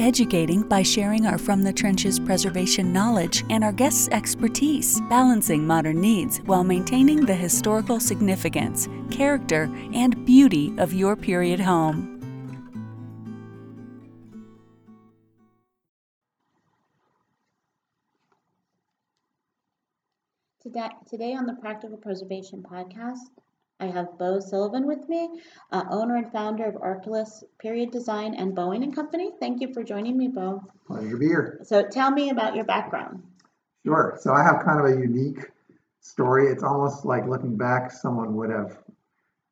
educating by sharing our From the Trenches preservation knowledge and our guests' expertise, balancing modern needs while maintaining the historical significance, character, and beauty of your period home. Today, today on the Practical Preservation Podcast, I have Bo Sullivan with me, uh, owner and founder of Arcalus Period Design and Bolling and Company. Thank you for joining me, Bo. Pleasure to be here. So tell me about your background. Sure. So I have kind of a unique story. It's almost like looking back, someone would have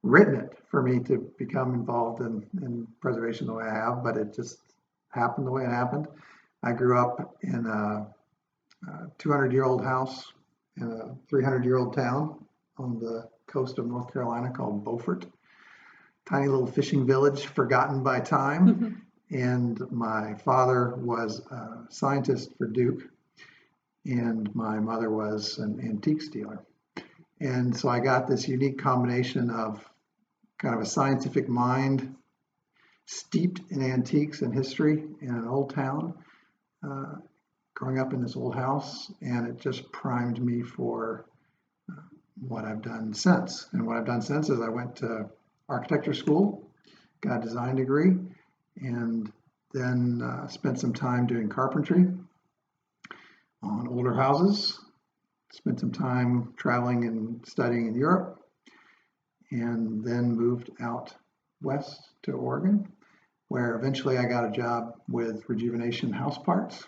written it for me to become involved in, in preservation the way I have, but it just happened the way it happened. I grew up in a 200 year old house in a 300 year old town on the coast of North Carolina called Beaufort. Tiny little fishing village, forgotten by time. and my father was a scientist for Duke, and my mother was an antique dealer. And so I got this unique combination of kind of a scientific mind steeped in antiques and history in an old town, uh, growing up in this old house, and it just primed me for what I've done since. And what I've done since is I went to architecture school, got a design degree, and then uh, spent some time doing carpentry on older houses. Spent some time traveling and studying in Europe, and then moved out west to Oregon, where eventually I got a job with Rejuvenation House Parts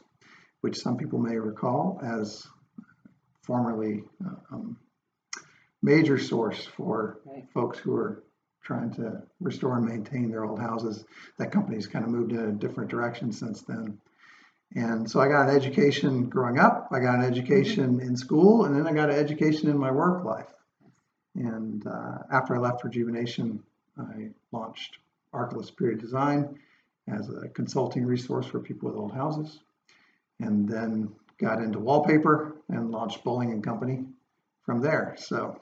which some people may recall as formerly uh, um, major source for right. folks who are trying to restore and maintain their old houses. That company's kind of moved in a different direction since then. And so I got an education growing up, I got an education in school, and then I got an education in my work life. And uh, after I left Rejuvenation, I launched Arcalus Period Design as a consulting resource for people with old houses and then got into wallpaper and launched Bolling and Company from there. So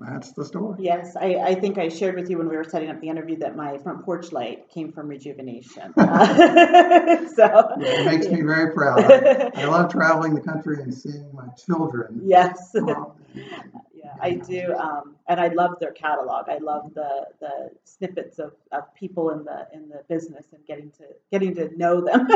that's the story. Yes, I, I think I shared with you when we were setting up the interview that my front porch light came from rejuvenation. Uh, so it makes me very proud. I, I, love traveling the country and seeing my children. Yes. Um, yeah, I do, um, and I love their catalog. I love the the snippets of, of people in the in the business and getting to getting to know them.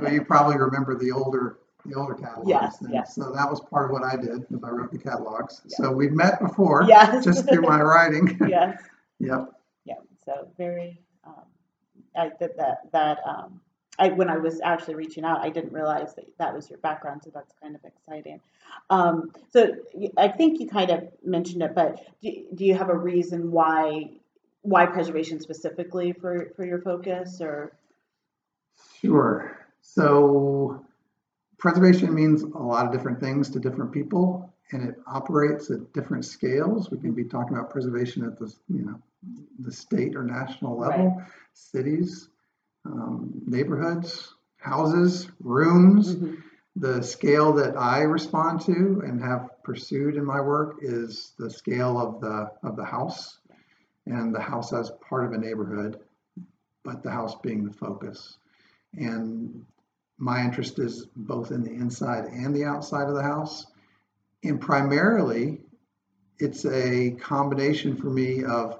well, you probably remember the older the older catalogs. Yes, yes. So that was part of what I did, is I wrote the catalogs. Yes. So we've met before. Yes. Just through my writing. yes. yep. Yeah. So very, um, I did that that um, I when I was actually reaching out, I didn't realize that that was your background, so that's kind of exciting. Um, so I think you kind of mentioned it, but do, do you have a reason why why preservation specifically for for your focus or? Sure. So preservation means a lot of different things to different people, and it operates at different scales. We can be talking about preservation at the you know the state or national level, right. cities um, neighborhoods, houses, rooms. Mm-hmm. The scale that I respond to and have pursued in my work is the scale of the of the house, and the house as part of a neighborhood, but the house being the focus. And my interest is both in the inside and the outside of the house, and primarily, it's a combination for me of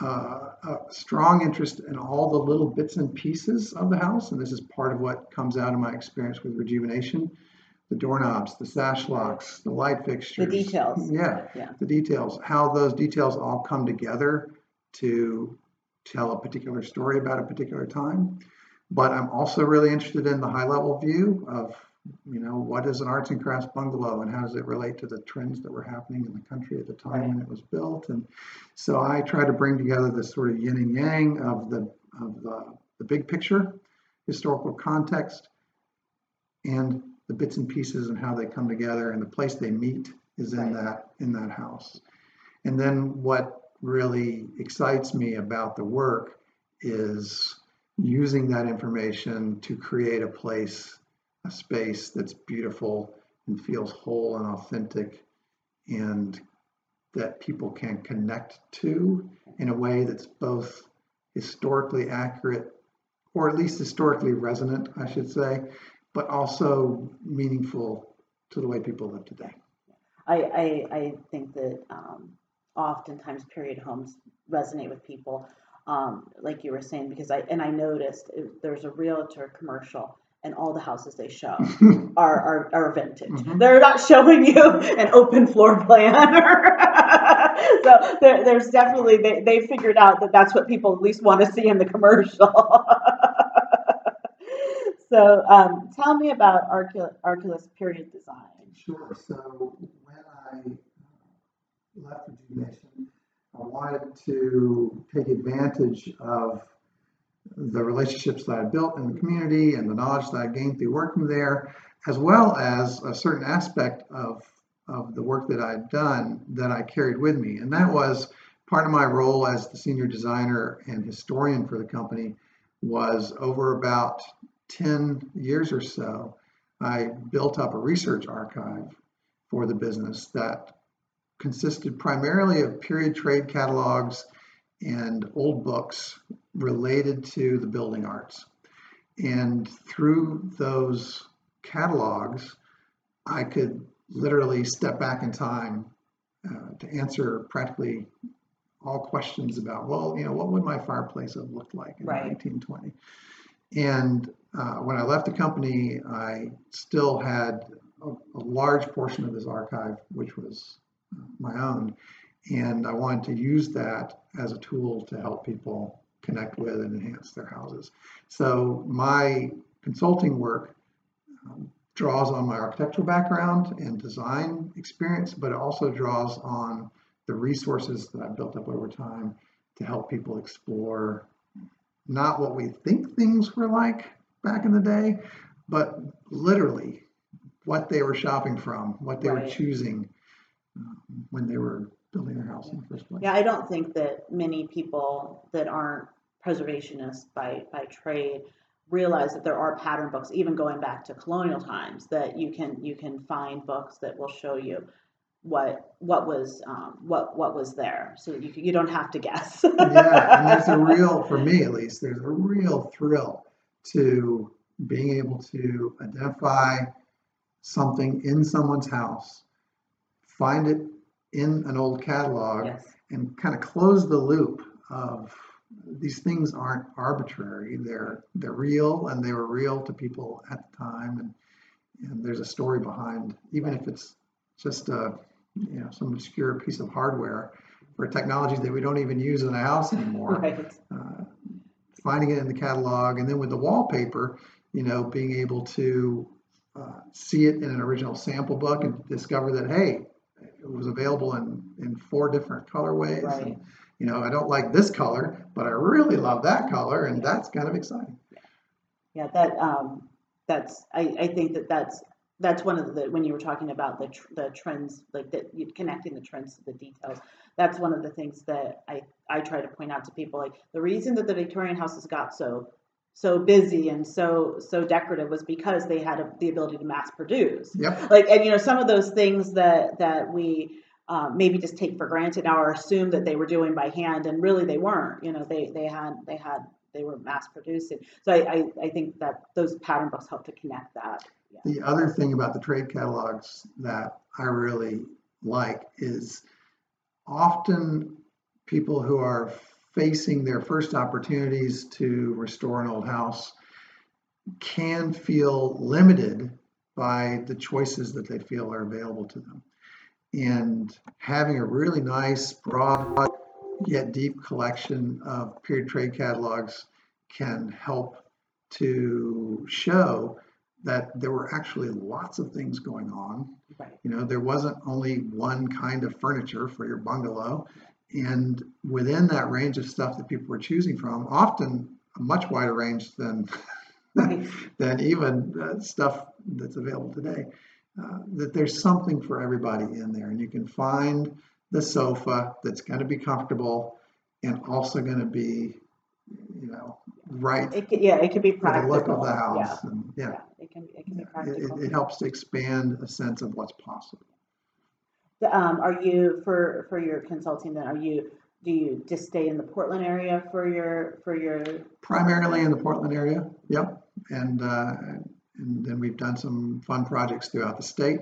uh, a strong interest in all the little bits and pieces of the house, and this is part of what comes out of my experience with rejuvenation. The doorknobs, the sash locks, the light fixtures. The details. Yeah, yeah. the details. How those details all come together to tell a particular story about a particular time. But I'm also really interested in the high level view of, you know, what is an arts and crafts bungalow and how does it relate to the trends that were happening in the country at the time Right. when it was built. And so I try to bring together this sort of yin and yang of the of the, the big picture, historical context, and the bits and pieces and how they come together and the place they meet is in that in that house. And then what really excites me about the work is using that information to create a place, a space that's beautiful and feels whole and authentic and that people can connect to in a way that's both historically accurate or at least historically resonant, I should say, but also meaningful to the way people live today. I, I, I think that um, oftentimes period homes resonate with people, um, like you were saying, because I and I noticed it, there's a realtor commercial, and all the houses they show are are, are vintage. Mhm. They're not showing you an open floor plan. so there, there's definitely they they figured out that that's what people at least want to see in the commercial. so um, tell me about Arcul- Arcalus period design. Sure. So when I left Rejuvenation, I wanted to take advantage of the relationships that I built in the community and the knowledge that I gained through working there, as well as a certain aspect of, of the work that I'd done that I carried with me. And that was part of my role as the senior designer and historian for the company was over about 10 years or so, I built up a research archive for the business that consisted primarily of period trade catalogs and old books related to the building arts. And through those catalogs, I could literally step back in time uh, to answer practically all questions about, well, you know, what would my fireplace have looked like in Right. 1920? And uh, when I left the company, I still had a, a large portion of this archive, which was my own. And I wanted to use that as a tool to help people connect with and enhance their houses. So my consulting work um, draws on my architectural background and design experience, but it also draws on the resources that I've built up over time to help people explore not what we think things were like back in the day, but literally what they were shopping from, what they were choosing um, when they were building their house in the first place. Yeah, I don't think that many people that aren't preservationists by, by trade realize that there are pattern books, even going back to colonial times, that you can you can find books that will show you what what was um, what what was there, so you you don't have to guess. yeah, and there's a real, for me at least, there's a real thrill to being able to identify something in someone's house, find it in an old catalog, yes. and kind of close the loop of these things aren't arbitrary. They're they're real, and they were real to people at the time, and and there's a story behind, even if it's just a you know some obscure piece of hardware for technologies that we don't even use in the house anymore. Right. Uh, finding it in the catalog, and then with the wallpaper, you know, being able to uh, see it in an original sample book and discover that hey, it was available in in four different colorways. Right. And, you know, I don't like this color, but I really love that color, and that's kind of exciting. Yeah, that um, that's I, I think that that's that's one of the when you were talking about the tr- the trends like that you connecting the trends to the details. That's one of the things that I I try to point out to people. Like the reason that the Victorian houses got so so busy and so so decorative was because they had a, the ability to mass produce. Yep. Like and you know some of those things that that we um, maybe just take for granted now or assume that they were doing by hand and really they weren't. You know they they had they had they were mass producing. So I, I, I think that those pattern books help to connect that. Yeah. The other thing about the trade catalogs that I really like is often people who are facing their first opportunities to restore an old house can feel limited by the choices that they feel are available to them. And having a really nice, broad, yet deep collection of period trade catalogs can help to show that there were actually lots of things going on. Right. You know, there wasn't only one kind of furniture for your bungalow. And within that range of stuff that people were choosing from, often a much wider range than Right. than even uh, stuff that's available today. Uh, that there's something for everybody in there, and you can find the sofa that's going to be comfortable and also going to be, you know, right It yeah, it could be practical. for the look of the Yeah. house. And yeah, Yeah, it can, it can be it, practical. it, it helps to expand a sense of what's possible. Um, are you, for, for your consulting then, are you, do you just stay in the Portland area for your, for your, Primarily in the Portland area, yep. And, uh, and then we've done some fun projects throughout the state.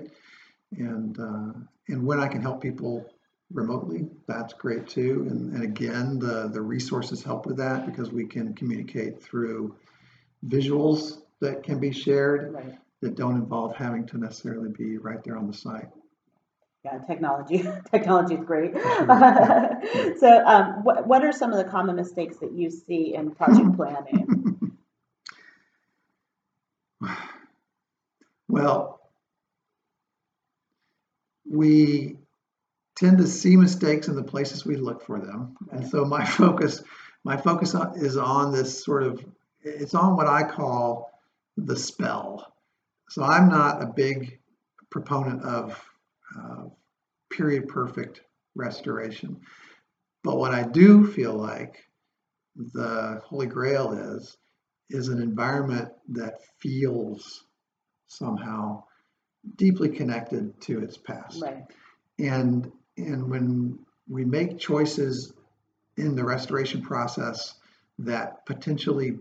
And, uh, and when I can help people remotely, that's great too. And, and again, the, the resources help with that because we can communicate through visuals that can be shared right, that don't involve having to necessarily be right there on the site. Yeah, technology, technology is great. So, um, what, what are some of the common mistakes that you see in project planning? Well, we tend to see mistakes in the places we look for them. And so my focus, my focus on, is on this sort of, it's on what I call the spell. So I'm not a big proponent of uh, period perfect restoration. But what I do feel like the Holy Grail is, is an environment that feels somehow deeply connected to its past. Right, And and when we make choices in the restoration process that potentially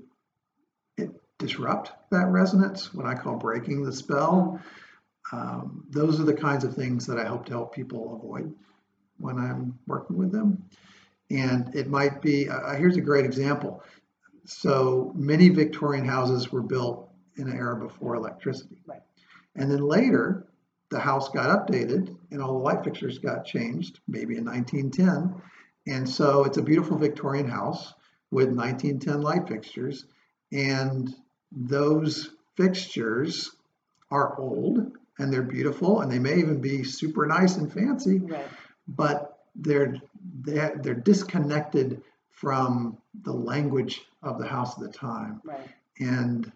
it disrupt that resonance, what I call breaking the spell, um, those are the kinds of things that I hope to help people avoid when I'm working with them. And it might be uh, here's a great example. So many Victorian houses were built in an era before electricity. Right. And then later, the house got updated and all the light fixtures got changed, maybe in 1910. And so it's a beautiful Victorian house with 1910 light fixtures. And those fixtures are old and they're beautiful and they may even be super nice and fancy, right, but they're they're, they're disconnected from the language of the house at the time. Right, and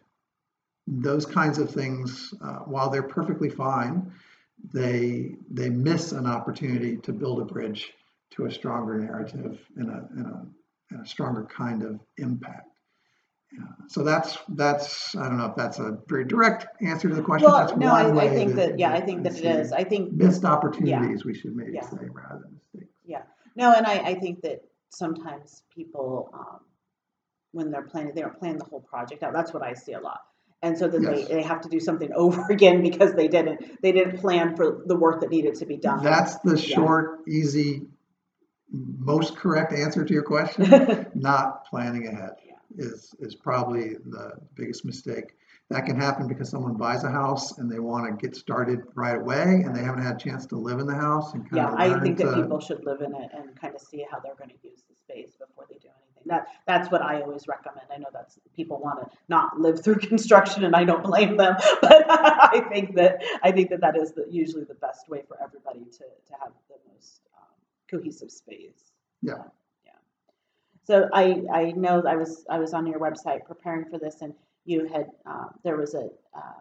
those kinds of things uh, while they're perfectly fine they they miss an opportunity to build a bridge to a stronger narrative and a, and a, and a stronger kind of impact. So that's that's i don't know if that's a very direct answer to the question that's Well, no, one I, I think that, yeah, I think that it is. I think, missed opportunities we should maybe Yeah. say rather than mistakes no, and I, I think that sometimes people, um, when they're planning, they don't plan the whole project out. That's what I see a lot. And so then they, Yes. they have to do something over again because they didn't, they didn't plan for the work that needed to be done. that's the Yeah. short easy most correct answer to your question not planning ahead Yeah. Is is probably the biggest mistake. That can happen because someone buys a house and they want to get started right away and they haven't had a chance to live in the house and kind Yeah, of I learn think that people should live in it and kind of see how they're gonna use the space before they do anything. That, that's what I always recommend. I know that's, people wanna not live through construction and I don't blame them. But I think that, I think that that is the, usually the best way for everybody to, to have the most um, cohesive space. Yeah. So I, I know I was, I was on your website preparing for this and you had, um, there was a, uh,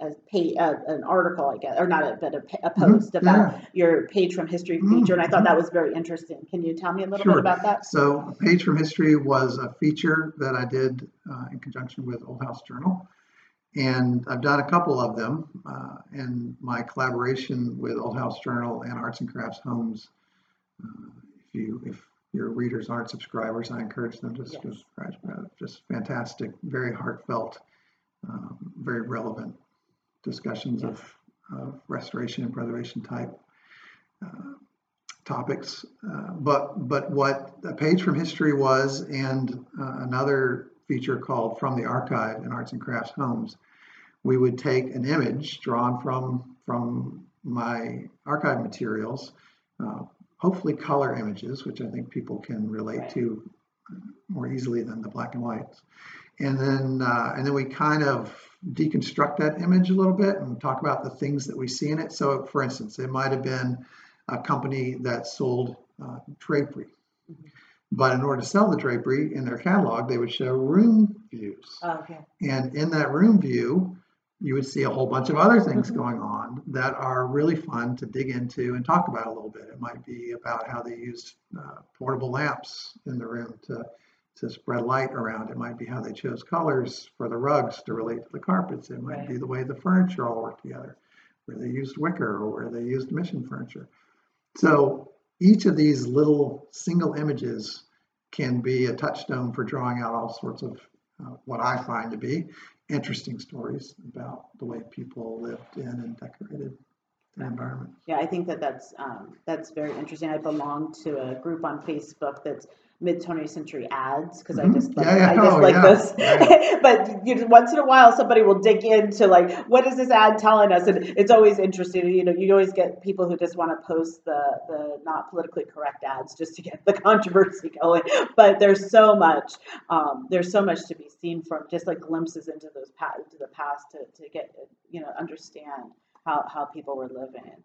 a pay, uh, an article, I guess, or not a, but a, a Mhm, post about yeah. your page from history Mhm, feature, and I thought that was very interesting. Can you tell me a little Sure. bit about that? So page from history was a feature that I did uh, in conjunction with Old House Journal. And I've done a couple of them uh, in my collaboration with Old House Journal and Arts and Crafts Homes. Uh, if you, if your readers aren't subscribers, I encourage them to Yes. subscribe. Uh, Just fantastic, very heartfelt, um, very relevant discussions of, of restoration and preservation type uh, topics. Uh, but but what a page from history was, and uh, another feature called From the Archive in Arts and Crafts Homes, we would take an image drawn from from my archive materials, uh, hopefully color images, which I think people can relate to more easily than the black and whites. And then, uh, and then we kind of deconstruct that image a little bit and talk about the things that we see in it. So, for instance, it might have been a company that sold uh, drapery. Mhm. But in order to sell the drapery in their catalog, they would show room views. Oh, okay. And in that room view, you would see a whole bunch of other things Mhm. going on that are really fun to dig into and talk about a little bit. It might be about how they used uh, portable lamps in the room to, to spread light around. It might be how they chose colors for the rugs to relate to the carpets. It might Right. be the way the furniture all worked together, where they used wicker or where they used mission furniture. So each of these little single images can be a touchstone for drawing out all sorts of uh, what I find to be interesting stories about the way people lived in and decorated their environment. Yeah, I think that that's um, that's very interesting. I belong to a group on Facebook that's mid 20th century ads because I Mhm. just like, Yeah, yeah. I just Oh, like yeah. Yeah. but you know, once in a while, somebody will dig into like, what is this ad telling us? And it's always interesting. You know, you always get people who just want to post the the not politically correct ads just to get the controversy going. But there's so much. Um, there's so much to be seen from just like glimpses into those past, into the past to to get you know understand how how people were living.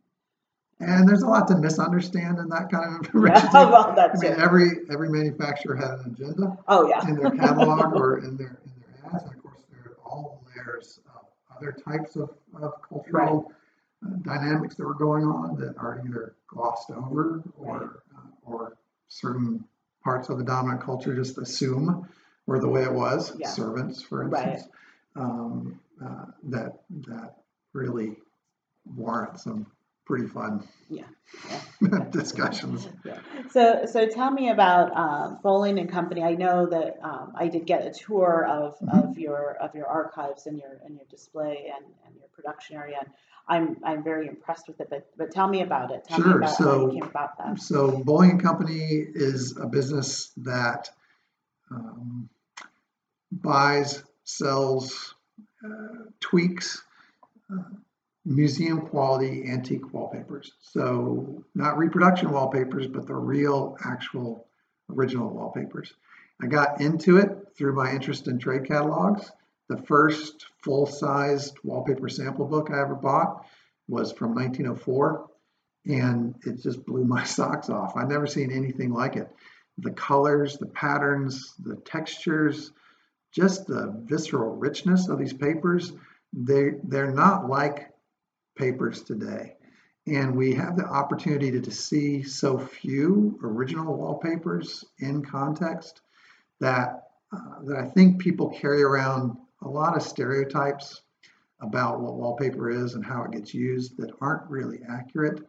And there's a lot to misunderstand in that kind of information. Yeah, well, I that's mean, it. every every manufacturer had an agenda Oh yeah. in their catalog or in their in their ads. And of course, there are all layers of other types of, of cultural uh, dynamics that were going on that are either glossed over or uh, or certain parts of the dominant culture just assume were the way it was. Yeah. Servants, for Right. instance, um, uh, that that really warrant some pretty fun Yeah, discussions. Yeah. So, so tell me about um, Bolling and Company. I know that um, I did get a tour of, Mhm. of your of your archives and your and your display and, and your production area. And I'm I'm very impressed with it. But but tell me about it. Tell me Sure, about how so- you came about that. So Bolling and Company is a business that um, buys, sells, uh, tweaks uh, museum quality antique wallpapers. So not reproduction wallpapers, but the real, actual, original wallpapers. I got into it through my interest in trade catalogs. The first full-sized wallpaper sample book I ever bought was from 1904 and it just blew my socks off. I've never seen anything like it. The colors, the patterns, the textures, just the visceral richness of these papers. They they're not like papers today. And we have the opportunity to, to see so few original wallpapers in context that uh, that I think people carry around a lot of stereotypes about what wallpaper is and how it gets used that aren't really accurate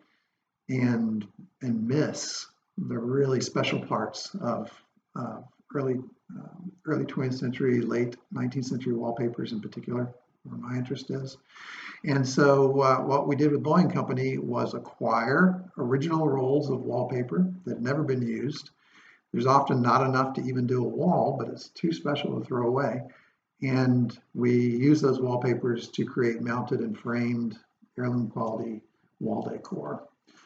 and and miss the really special parts of uh, early um, early 20th century, late 19th century wallpapers in particular, where my interest is. And so uh, what we did with Bolling Company was acquire original rolls of wallpaper that had never been used. There's often not enough to even do a wall, but it's too special to throw away. And we use those wallpapers to create mounted and framed heirloom quality wall decor.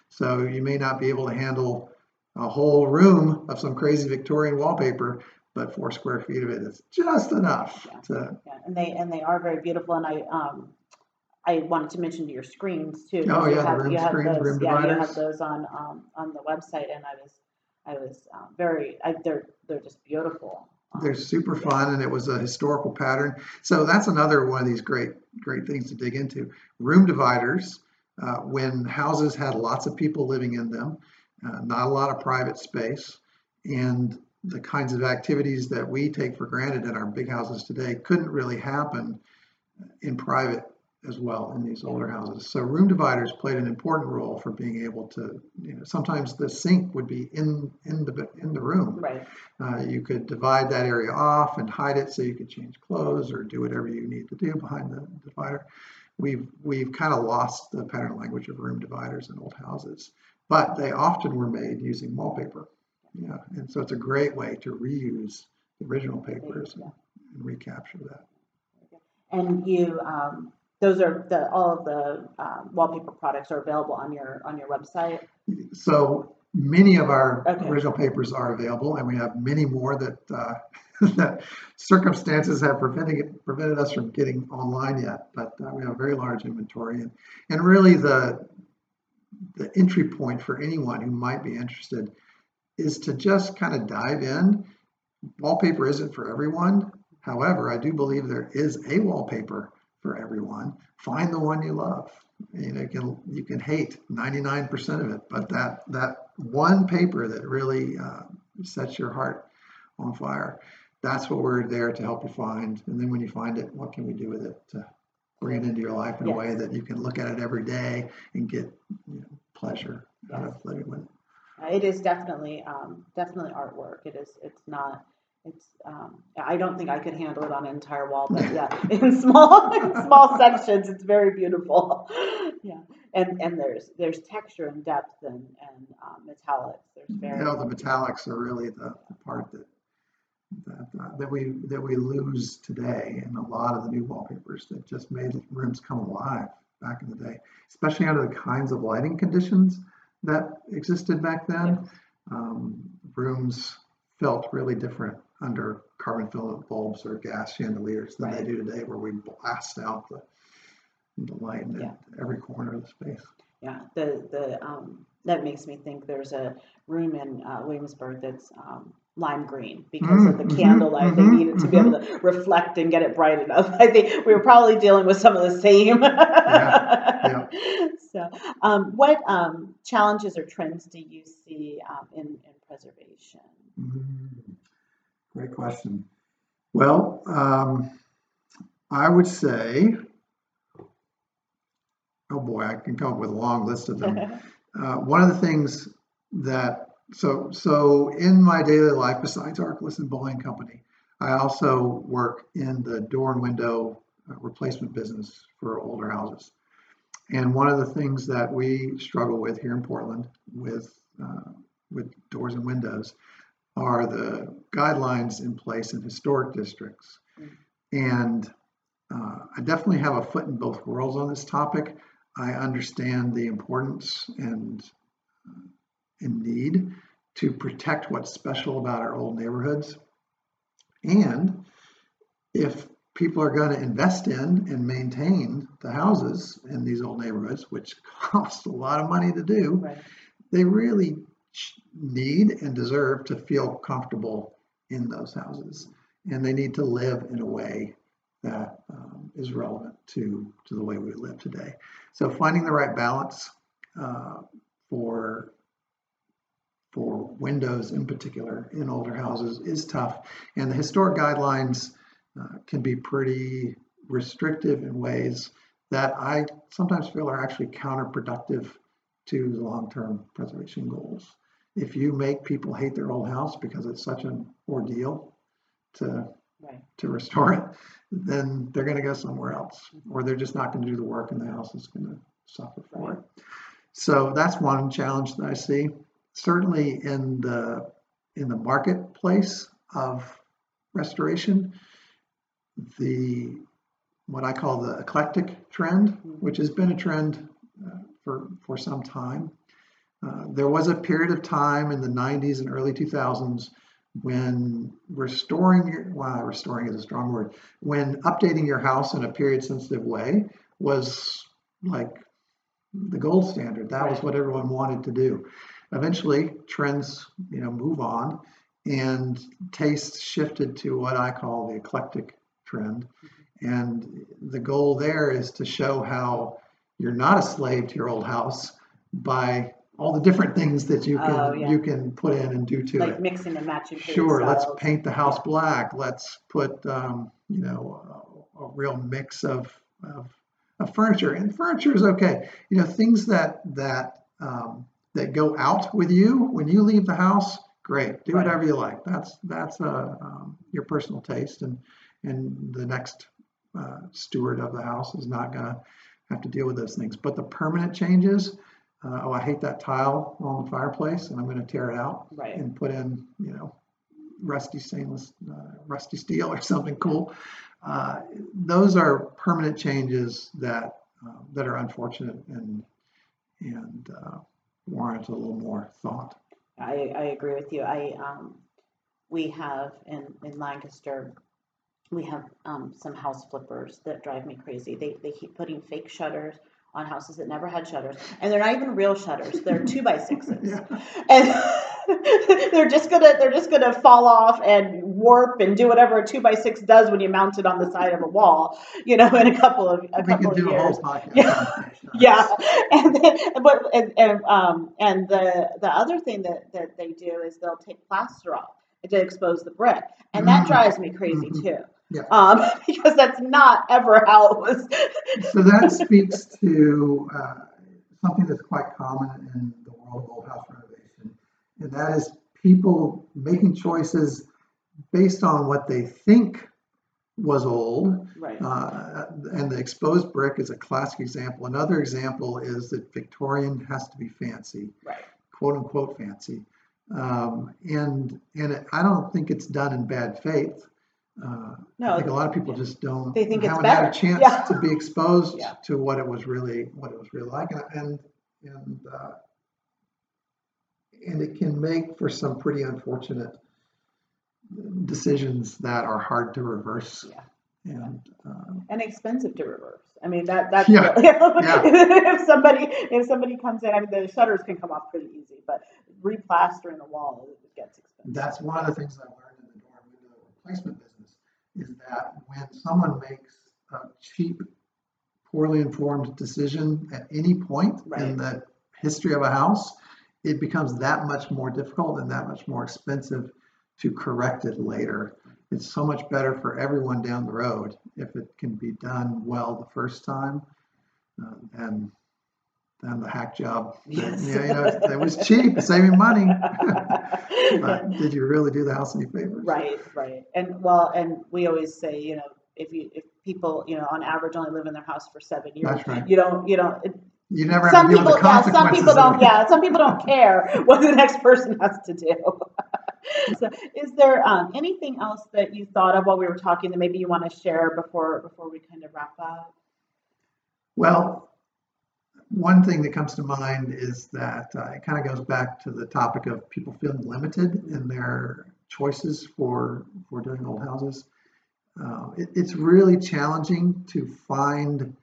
So you may not be able to handle a whole room of some crazy Victorian wallpaper, but four square feet of it is just enough to. Yeah, and they and they are very beautiful. And I um I wanted to mention your screens too. Oh, you yeah, the have, room you have screens, those, room yeah, you have those on um on the website, and I was I was um, very I, they're they're just beautiful. They're super fun, and it was a historical pattern. So that's another one of these great, great things to dig into. Room dividers, uh, when houses had lots of people living in them, uh, not a lot of private space, and the kinds of activities that we take for granted in our big houses today couldn't really happen in private as well in these older houses. So room dividers played an important role for being able to, you know, sometimes the sink would be in in the in the room. right. Uh, you could divide that area off and hide it so you could change clothes or do whatever you need to do behind the divider. We've we've kind of lost the pattern language of room dividers in old houses, but they often were made using wallpaper. Yeah, and so it's a great way to reuse the original papers Yeah. and recapture that. And you um those are the all of the um, wallpaper products are available on your on your website. So many of our Okay. original papers are available, and we have many more that uh, that circumstances have prevented prevented us from getting online yet. But uh, we have a very large inventory, and and really the the entry point for anyone who might be interested is to just kind of dive in. Wallpaper isn't for everyone. However, I do believe there is a wallpaper for everyone. Find the one you love. You know, you can you can hate 99% of it, but that that one paper that really uh, sets your heart on fire, that's what we're there to help you find. And then when you find it, what can we do with it to bring it into your life in a way that you can look at it every day and get you know, pleasure out of living with it. It is definitely, um, definitely artwork. It is, it's not, it's, um, I don't think I could handle it on an entire wall, but yeah, in small, in small sections, it's very beautiful. Yeah, and, and there's, there's texture and depth and, and, um, metallics. There's very. You know, the metallics are really the, the part that that, uh, that we that we lose today in a lot of the new wallpapers that just made rooms come alive back in the day, especially under the kinds of lighting conditions that existed back then. Yes. Um, rooms felt really different under carbon filament bulbs or gas chandeliers than they do today, where we blast out the the light in Yeah. every corner of the space. Yeah, the, the, um, that makes me think there's a room in, uh, Williamsburg that's, um, lime green because of the Mm, mhm, candlelight. They mhm, needed to be able to reflect and get it bright enough. I think we were probably dealing with some of the same. yeah. So, um, what, um, challenges or trends do you see, um, in, in preservation? Great question. Well, um, I would say, oh boy, I can come up with a long list of them. Uh, one of the things that so so in my daily life, besides Arcalus and Bolling Company, I also work in the door and window uh, replacement business for older houses. And one of the things that we struggle with here in Portland with uh, with doors and windows are the guidelines in place in historic districts. And uh, I definitely have a foot in both worlds on this topic. I understand the importance and uh, and need to protect what's special about our old neighborhoods. And if people are going to invest in and maintain the houses in these old neighborhoods, which costs a lot of money to do, Right, they really need and deserve to feel comfortable in those houses. And they need to live in a way that um, is relevant to, to the way we live today. So finding the right balance uh, for for windows in particular in older houses is tough. And the historic guidelines uh, can be pretty restrictive in ways that I sometimes feel are actually counterproductive to the long-term preservation goals. If you make people hate their old house because it's such an ordeal to right, to restore it, then they're going to go somewhere else, or they're just not going to do the work, and the house is going to suffer for it. So that's one challenge that I see. Certainly in the in the marketplace of restoration, the what I call the eclectic trend, which has been a trend uh, for for some time. Uh, there was a period of time in the 90s and early 2000s when restoring your wow restoring is a strong word when updating your house in a period sensitive way was like the gold standard. That was what everyone wanted to do. Eventually trends you know move on and tastes shifted to what i call the eclectic trend. And the goal there is to show how you're not a slave to your old house by all the different things that you can Oh, yeah. you can put in and do to it. like it mixing and matching. Sure, let's styles. paint the house black. Let's put, um, you know, a, a real mix of, of, of furniture. And furniture is okay. You know, things that that um, that go out with you when you leave the house. Great, do Right. whatever you like. That's that's uh, um, your personal taste, and and the next uh, steward of the house is not gonna have to deal with those things. But the permanent changes. Uh, oh, I hate that tile on the fireplace, and I'm going to tear it out Right, and put in, you know, rusty stainless, uh, rusty steel or something cool. Uh, those are permanent changes that um, that are unfortunate and and uh, warrant a little more thought. I, I agree with you. I, um, we have in, in Lancaster, we have, um, some house flippers that drive me crazy. They, they keep putting fake shutters on houses that never had shutters, and they're not even real shutters. They're two by sixes. And they're just gonna, they're just gonna fall off and warp and do whatever a two by six does when you mount it on the side of a wall, you know, in a couple of, a We couple could of do a years. whole podcast. Yeah. Yeah, and then, but and, and um and the the other thing that that they do is they'll take plaster off to expose the brick, and that Mm. drives me crazy Mhm. too. Yeah. Um, because that's not ever how it was. So that speaks to uh, something that's quite common in the world of old house renovation, and that is people making choices based on what they think was old. Right. Uh, and the exposed brick is a classic example. Another example is that Victorian has to be fancy, Right. quote unquote fancy. Um, and and it, I don't think it's done in bad faith. Uh, I think a lot of people just don't They think it's haven't had a better. chance Yeah. to be exposed Yeah. to what it was really what it was really like, and and and, uh, and it can make for some pretty unfortunate decisions that are hard to reverse. Yeah. And uh, And expensive to reverse. I mean that that's Yeah. If somebody if somebody comes in, I mean the shutters can come off pretty easy, but replastering the wall it gets expensive. that's one of the things I learned in the door window replacement business is that when someone makes a cheap, poorly informed decision at any point Right. in the history of a house, it becomes that much more difficult and that much more expensive to correct it later. It's so much better for everyone down the road if it can be done well the first time uh, than than the hack job. Yes. Yeah, you know, it was cheap, saving money. but did you really do the house any favors? Right, right. And well, and we always say, you know, if you if people, you know, on average only live in their house for seven years, That's right. you don't, you don't. It, You never have some to deal people, yeah, consequences. some people don't. Yeah, some people don't care what the next person has to do. so, is there um, anything else that you thought of while we were talking that maybe you want to share before before we kind of wrap up? Well, one thing that comes to mind is that uh, it kind of goes back to the topic of people feeling limited in their choices for for doing old houses. Uh, it, it's really challenging to find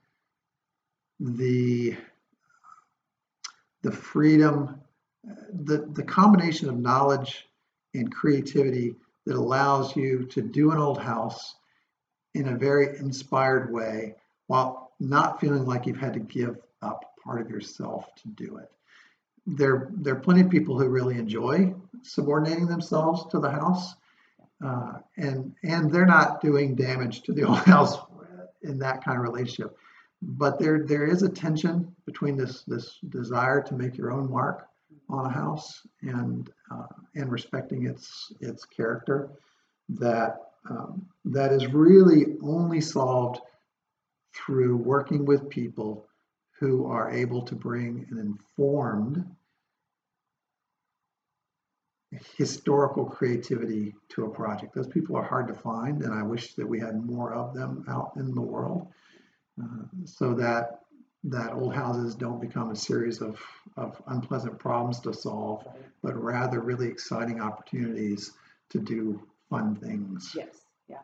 the the freedom, uh, the the combination of knowledge and creativity that allows you to do an old house in a very inspired way while not feeling like you've had to give up part of yourself to do it. There, there are plenty of people who really enjoy subordinating themselves to the house, uh, and and they're not doing damage to the old house in that kind of relationship. But there, there is a tension between this this desire to make your own mark on a house and uh, and respecting its its character that um, that is really only solved through working with people who are able to bring an informed historical creativity to a project. Those people are hard to find, and I wish that we had more of them out in the world, uh, so that that old houses don't become a series of, of unpleasant problems to solve, but rather really exciting opportunities to do fun things. Yes, yeah,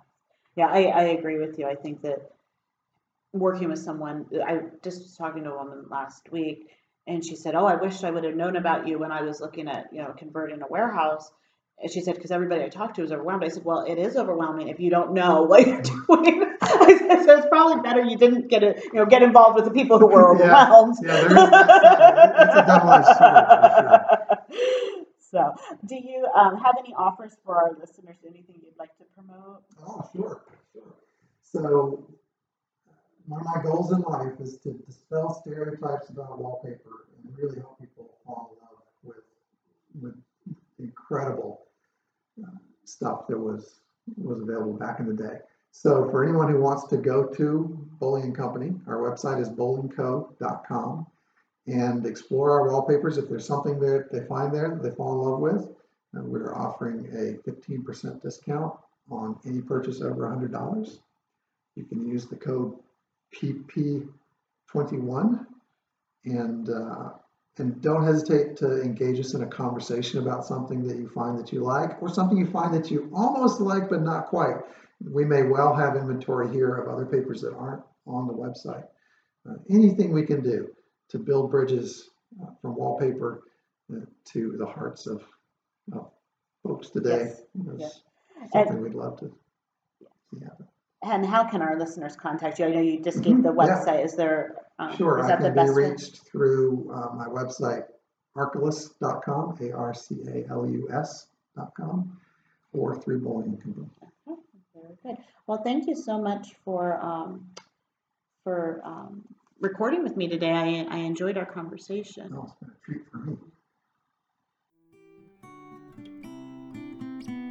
yeah. I, I agree with you. I think that working with someone, I just was talking to a woman last week, and she said, "Oh, I wish I would have known about you when I was looking at you know converting a warehouse." And she said, "Because everybody I talked to was overwhelmed." I said, "Well, it is overwhelming if you don't know what you're doing." I said, "So it's probably better you didn't get it, you know, get involved with the people who were overwhelmed." yeah, there is that. It's a double-edged sword, sure. So, do you um, have any offers for our listeners? Anything you'd like to promote? Oh, sure, sure. So, one of my goals in life is to dispel stereotypes about wallpaper and really help people fall in love with with incredible uh, stuff that was was available back in the day. So, for anyone who wants to go to Bolling Company, our website is bollingco.com and explore our wallpapers. If there's something that they find there that they fall in love with, uh, we're offering a 15% discount on any purchase over $100. You can use the code PP21 and uh, and don't hesitate to engage us in a conversation about something that you find that you like or something you find that you almost like but not quite. We may well have inventory here of other papers that aren't on the website. Uh, anything we can do to build bridges uh, from wallpaper uh, to the hearts of, of folks today Yes, is yes. something we'd love to see happen. And how can our listeners contact you? I know you just gave the Mhm, yeah. website. Is there, um, Sure, is I that the can be best way? reached through uh, my website, arcalus.com, A-R-C-A-L-U-S.com, or through Bolling Company. Okay, very good. Well, thank you so much for, um, for, um, recording with me today. I, I enjoyed our conversation. Oh, it's been a treat for me.